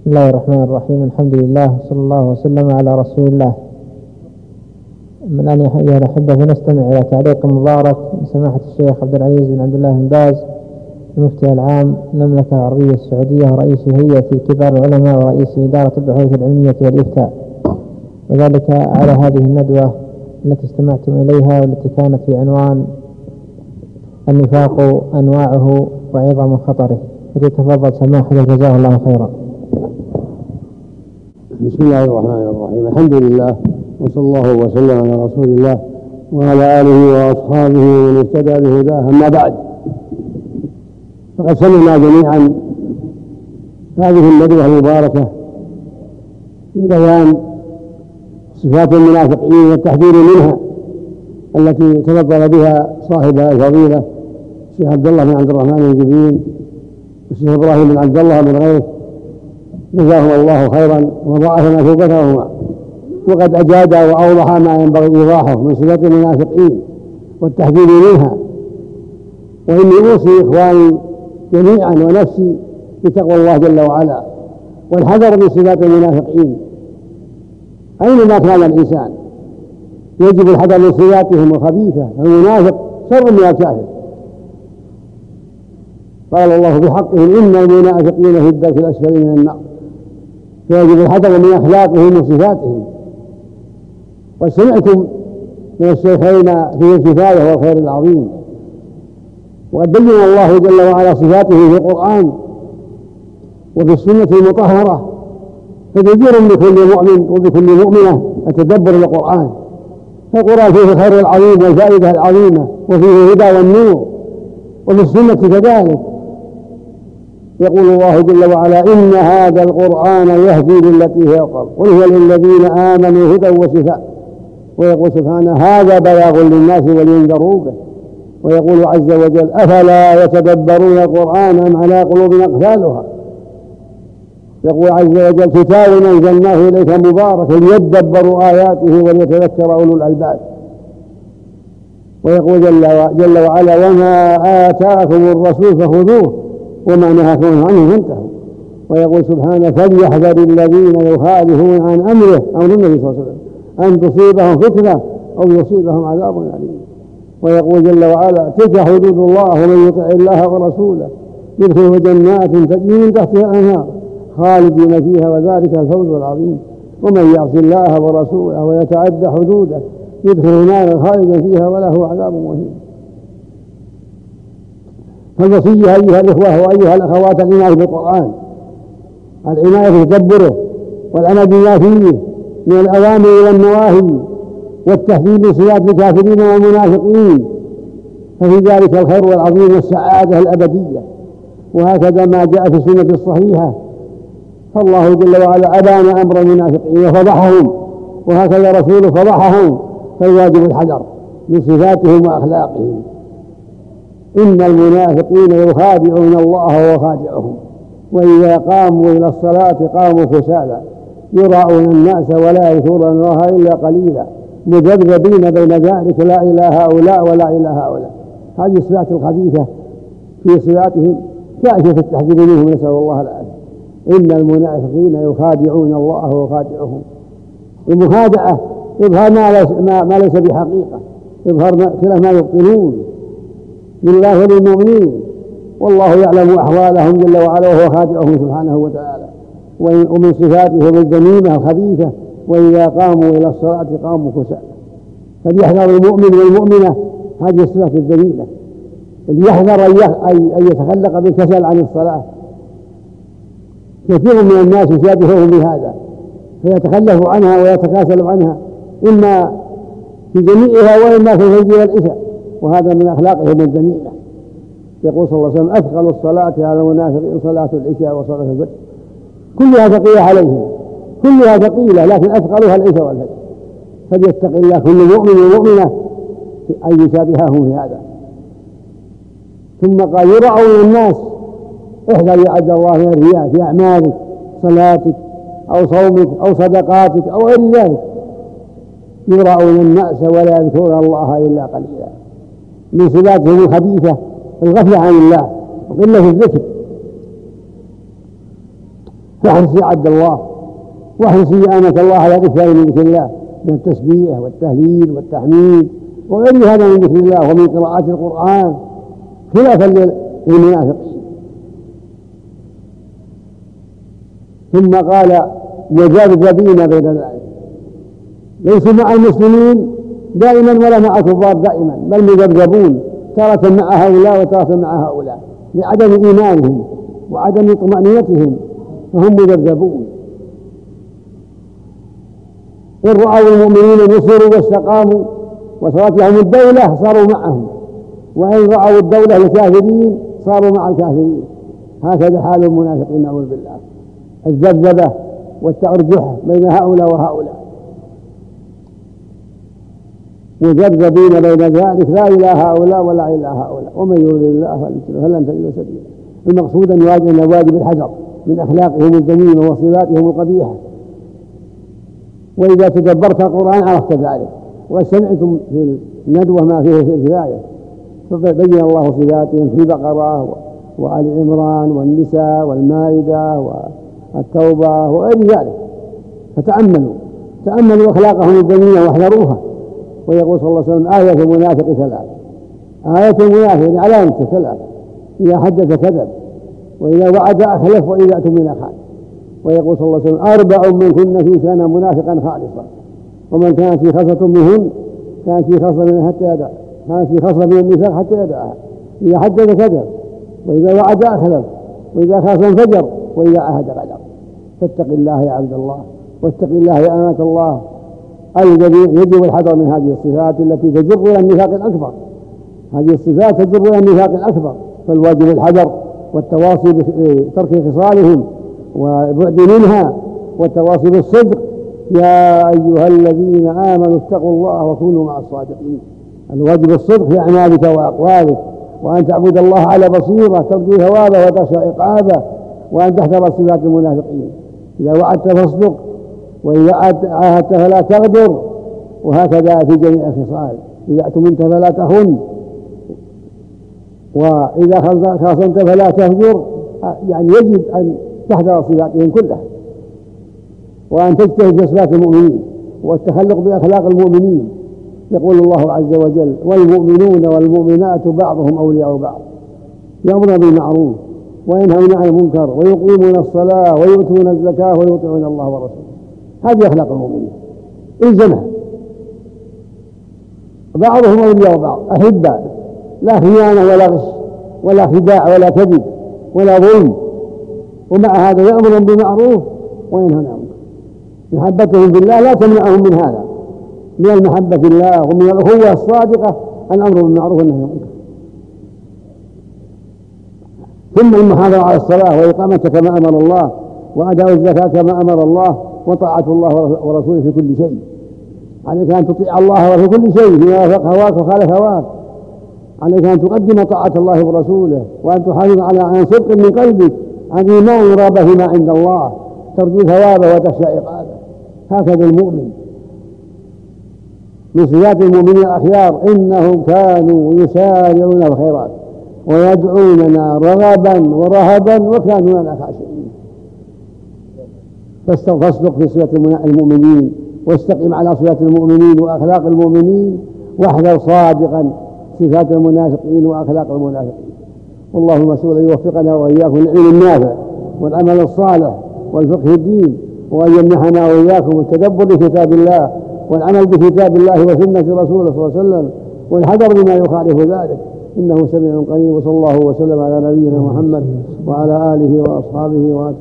بسم الله الرحمن الرحيم الحمد لله صلى الله وسلم على رسول الله من أن أيها الأحبة فنستمع إلى تعليق مبارك سماحة الشيخ عبد العزيز بن عبد الله بن باز المفتي العام المملكة العربية السعودية ورئيس هيئة كبار العلماء ورئيس إدارة البحوث العلمية والإفتاء وذلك على هذه الندوة التي استمعتم إليها والتي كانت في عنوان النفاق أنواعه وعظم خطره فليتفضل سماحة جزاه الله خيرا بسم الله الرحمن الرحيم. الحمد لله وصلى الله وسلم على رسول الله وعلى آله وأصحابه ومن اهتدى بهداه. أما بعد فقد سمعنا جميعا هذه الندوه المباركة في بيان صفات المنافقين والتحذير منها التي تفضل بها صاحب الفضيلة الشيخ عبد الله بن عبد الرحمن الجبين والشيخ إبراهيم بن عبد الله بن غيث جزاهم الله خيرا وضاعف مثوبتهما وقد أجاد وأوضح ما ينبغي إيضاحه من صفات المنافقين والتحذير منها. وإني أوصي إخواني جميعا ونفسي بتقوى الله جل وعلا والحذر من صفات المنافقين. أينما كان الإنسان؟ يجب الحذر من صفاتهم الخبيثة. المنافق شر من الكافر. قال الله بحقهم إن المنافقين في الدرك الأسفل من النار. فيجب الحذر من أخلاقهم وصفاتهم وسمعتم من الشيخين في الكفاية والخير العظيم. وقد بين الله جل وعلا صفاته في القرآن وفي السنة المطهرة. فجدير بكل مؤمن وبكل مؤمنة التدبر القرآن فالقرآن فيه الخير العظيم والفائدة العظيمة وفيه الهدى والنور. وفي السنة كذلك. يقول الله جل وعلا إن هذا القرآن يهدي للتي هي أقرب قل هو للذين آمنوا هدى وشفاء. ويقول سبحانه هذا بلاغ للناس ولينذروا به. ويقول عز وجل أفلا يتدبرون القرآن أم على قلوب أقفالها؟ يقول عز وجل كتاب أنزلناه إليك مبارك ليدبروا آياته وليتذكر أولو الألباب. ويقول جل, وعلا وما آتاكم الرسول فخذوه. وما نهاكم عنه فانتهوا ويقول سبحانه فليحذر الذين يخالفون عن أمره أمر النبي صلى الله عليه وسلم أن تصيبهم فتنة أو يصيبهم عذاب أليم. ويقول جل وعلا تلك حدود الله ومن يطع الله ورسوله. يدخله جنات تجري من تحتها الأنهار خالدين فيها وذلك الفوز العظيم. ومن يعص الله ورسوله ويتعدى حدوده يدخل نارا خالدا فيها وله عذاب مهين. فالوصية أيها الإخوة وأيها الأخوات العناية بالقرآن العناية بتدبره والعمل بما فيه من الأوامر إلى النواهي والتحذير بصفات الكافرين والمنافقين. ففي ذلك الخير والعظيم والسعادة الأبدية. وهكذا ما جاء في السنة الصحيحة. فالله جل وعلا أبان أمر المنافقين وفضحهم. وهكذا رسوله فضحهم فالواجب الحذر من صفاتهم وأخلاقهم. إن المنافقين يخادعون الله وهو خادعهم وإذا قاموا إلى الصلاة قاموا كسالى يراءون الناس ولا يذكرون الله إلا قليلا مذبذبين بين ذلك لا إلى هؤلاء ولا إلى هؤلاء. هذه الصفات الخبيثة في صفاتهم كاشف التحذير منهم نسأل الله العافية. إن المنافقين يخادعون الله وهو خادعهم المخادعة إظهار ما ليس بحقيقة إظهار خلاف ما يبطلون. لله وللمؤمنين. والله يعلم أحوالهم جل وعلا وهو خادعهم سبحانه وتعالى. ومن صفاته الذميمة الخبيثة وإذا قاموا إلى الصلاة قاموا كسالى فليحذر المؤمن والمؤمنة. هذه الصفات الذميمة. ليحذر أن يتخلق بالكسل عن الصلاة. كثير من الناس يشابههم بهذا. فيتخلف عنها ويتكاسل عنها. إما في جميعها وإما في الفجر والعشاء. وهذا من أخلاقهم الذميمة يقول صلى الله عليه وسلم أثقل الصلاة على المنافقين صلاة العشاء وصلاة الفجر. كلها ثقيلة عليهم. كلها ثقيلة لكن أثقلها العشاء والفجر. فليتق الله كل مؤمن ومؤمنة أن يشابههم في هذا. ثم قال يرعون الناس. احذر يعد الله من الرياء في أعمالك صلاتك أو صومك أو صدقاتك أو غير ذلك. يرعون الناس ولا يذكرون الله إلا قليلا. من صفاتهم الخبيثة الغفلة عن الله وقلة الذكر. فاحرص يا عبد الله واحرص أمة الله على إكثار من ذكر الله من التسبيح والتهليل والتحميد وغير هذا من ذكر الله ومن قراءة القرآن خلافا للمنافقين ثم قال مذبذبين بين ذلك ليسوا مع المسلمين دائما ولا مع الكفار دائما. بل مذبذبون تارة مع هؤلاء وتارة مع هؤلاء لعدم إيمانهم وعدم طمأنينتهم فهم مذبذبون إن رأوا المؤمنين نصروا واستقاموا وصارت لهم الدولة صاروا معهم. وإن رأوا الدولة الكافرين صاروا مع الكافرين هكذا حال المنافقين نعوذ بالله. الذبذبة والتأرجح بين هؤلاء وهؤلاء. مذبذبين بين ذلك لا إلى هؤلاء ولا إلى هؤلاء. ومن يرد الله فلن تجد سبيلا. المقصود أن يواجه واجب الحذر من أخلاقهم الذميمة وصفاتهم القبيحة. وإذا تدبرت القرآن عرفت ذلك. وسمعتم في الندوة ما فيه في الكفاية فبين الله صفاتهم في البقرة وآل عمران والنساء والمائدة والتوبة وغير ذلك. فتأملوا تأملوا أخلاقهم الذميمة وأحذروها. ويقول صلى الله عليه وسلم آية المنافق ثلاث. آية المنافق يعني علامته ثلاث. إذا حدث كذب وإذا وعد أخلف وإذا أتمن خان ويقول صلى الله عليه وسلم أربع من كن فيه كان منافقا خالصا. ومن كانت في خصلة منهن كانت في خصلة من حتى يدع كانت في خصلة من النفاق حتى يدعها إذا حدث كذب وإذا وعد أخلف وإذا خاص انفجر وإذا عهد غدر. فاتق الله يا عبد الله واتق الله يا أمة الله الذي يجب الحذر من هذه الصفات التي تجر إلى النفاق الأكبر. هذه الصفات تجر إلى النفاق الأكبر. فالواجب الحذر والتواصي بترك خصالهم والبعد منها والتواصي بالصدق. يا أيها الذين آمنوا اتقوا الله وكونوا مع الصادقين. الواجب الصدق في أعمالك وأقوالك وأن تعبد الله على بصيرة ترجو ثوابه وتخشى عقابه وأن تحذر صفات المنافقين. إذا وعدت فاصدق. وإذا عاهدت فلا تغدر وهكذا في جميع الخصال. إذا أتمنت فلا تخن. وإذا خاصمت فلا تهجر. يعني يجب أن تحذر صفاتهم كلها. وأن تجتهد في صفات المؤمنين. والتخلق بأخلاق المؤمنين. يقول الله عز وجل والمؤمنون والمؤمنات بعضهم أولياء بعض. يأمرون بالمعروف وينهون عن المنكر ويقيمون الصلاة ويؤتون الزكاة ويطيعون الله ورسوله. هذه أخلاق المؤمنين. الزمها بعضهم أولياء بعض أحباء. لا خيانة ولا غش ولا خداع ولا كذب ولا ظلم. ومع هذا يأمرهم بالمعروف وينهون عن المنكر. محبتهم بالله لا تمنعهم من هذا. من المحبة في الله ومن الأخوة الصادقة الأمر بالمعروف والنهي عن المنكر. ثم المحافظة على الصلاة وإقامتها كما أمر الله وأداء الزكاة كما أمر الله وطاعة الله ورسوله في كل شيء. عليك أن تطيع الله في كل شيء فيما وافق هواك وخالف هواك عليك أن تقدم طاعة الله ورسوله وأن تحافظ على عن صدق من قلبك عن إيمان يرابى فيما عند الله ترجو ثوابه وتخشى عقابه. هكذا المؤمن. من صفات المؤمنين الأخيار إنهم كانوا يسارعون الخيرات ويدعوننا رغبا ورهبا وكانوا لنا خاشعين فاصدق في صفة المؤمنين واستقم على صفات المؤمنين وأخلاق المؤمنين واحذر صادقا صفات المنافقين وأخلاق المنافقين. والله المسؤول أن يوفقنا وإياكم للعلم النافع والعمل الصالح والفقه الدين وأن يمنحنا وإياكم التدبر لكتاب الله والعمل بكتاب الله وسنة رسوله صلى الله عليه وسلم والحذر بما يخالف ذلك. إنه سميع قريب وصلى الله وسلم على نبينا محمد وعلى آله وأصحابه وأتباعه.